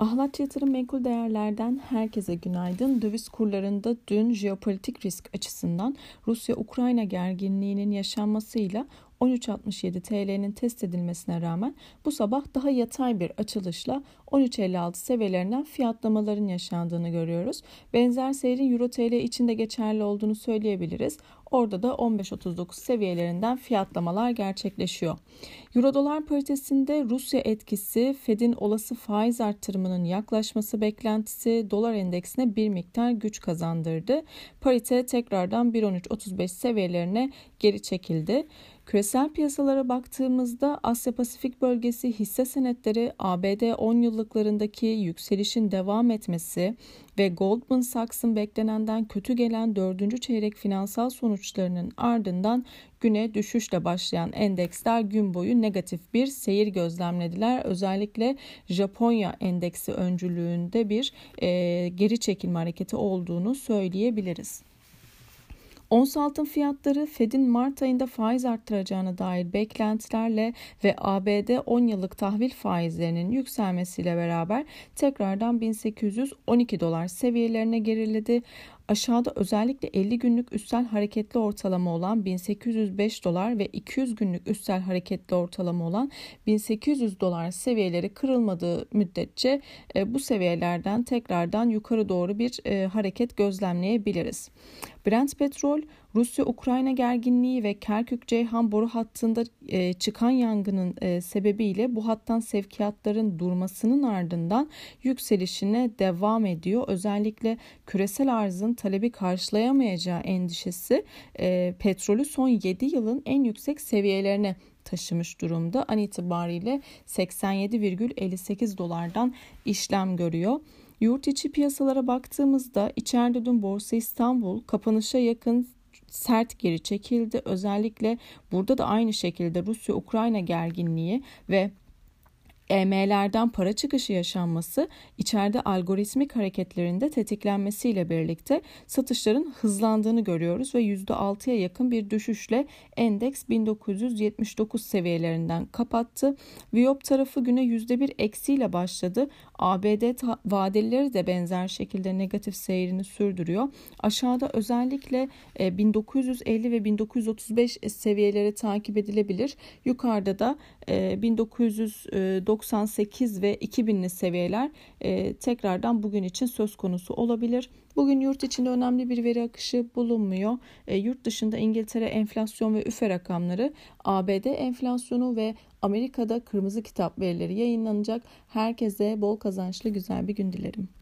Ahlat Yatırım Menkul Değerler'den herkese günaydın. Döviz kurlarında dün jeopolitik risk açısından Rusya-Ukrayna gerginliğinin yaşanmasıyla 13.67 TL'nin test edilmesine rağmen bu sabah daha yatay bir açılışla 13.56 seviyelerinden fiyatlamaların yaşandığını görüyoruz. Benzer seyrin Euro TL içinde geçerli olduğunu söyleyebiliriz. Orada da 15.39 seviyelerinden fiyatlamalar gerçekleşiyor. Euro dolar paritesinde Rusya etkisi, Fed'in olası faiz arttırımının yaklaşması beklentisi dolar endeksine bir miktar güç kazandırdı. Parite tekrardan 1.13.35 seviyelerine geri çekildi. Küresel piyasalara baktığımızda Asya Pasifik bölgesi hisse senetleri ABD 10 yıllıklarındaki yükselişin devam etmesi ve Goldman Sachs'ın beklenenden kötü gelen 4. çeyrek finansal sonuçlarının ardından güne düşüşle başlayan endeksler gün boyu negatif bir seyir gözlemlediler. Özellikle Japonya endeksi öncülüğünde bir e, geri çekilme hareketi olduğunu söyleyebiliriz. Ons altın fiyatları Fed'in Mart ayında faiz arttıracağına dair beklentilerle ve ABD 10 yıllık tahvil faizlerinin yükselmesiyle beraber tekrardan 1812 dolar seviyelerine geriledi. Aşağıda özellikle 50 günlük üstel hareketli ortalama olan 1805 dolar ve 200 günlük üstel hareketli ortalama olan 1800 dolar seviyeleri kırılmadığı müddetçe e, bu seviyelerden tekrardan yukarı doğru bir e, hareket gözlemleyebiliriz. Brent petrol Rusya-Ukrayna gerginliği ve Kerkük-Ceyhan boru hattında e, çıkan yangının e, sebebiyle bu hattan sevkiyatların durmasının ardından yükselişine devam ediyor. Özellikle küresel arzın talebi karşılayamayacağı endişesi e, petrolü son 7 yılın en yüksek seviyelerine taşımış durumda. An itibariyle 87,58 dolardan işlem görüyor. Yurt içi piyasalara baktığımızda içeride dün Borsa İstanbul kapanışa yakın sert geri çekildi. Özellikle burada da aynı şekilde Rusya-Ukrayna gerginliği ve EM'lerden para çıkışı yaşanması içeride algoritmik hareketlerinde tetiklenmesiyle birlikte satışların hızlandığını görüyoruz ve %6'ya yakın bir düşüşle endeks 1979 seviyelerinden kapattı. Viyop tarafı güne %1 eksiyle başladı. ABD vadelileri de benzer şekilde negatif seyrini sürdürüyor. Aşağıda özellikle 1950 e, ve 1935 seviyeleri takip edilebilir. Yukarıda da 1990 e, 98 ve 2000'li seviyeler e, tekrardan bugün için söz konusu olabilir. Bugün yurt içinde önemli bir veri akışı bulunmuyor. E, yurt dışında İngiltere enflasyon ve üfe rakamları, ABD enflasyonu ve Amerika'da kırmızı kitap verileri yayınlanacak. Herkese bol kazançlı güzel bir gün dilerim.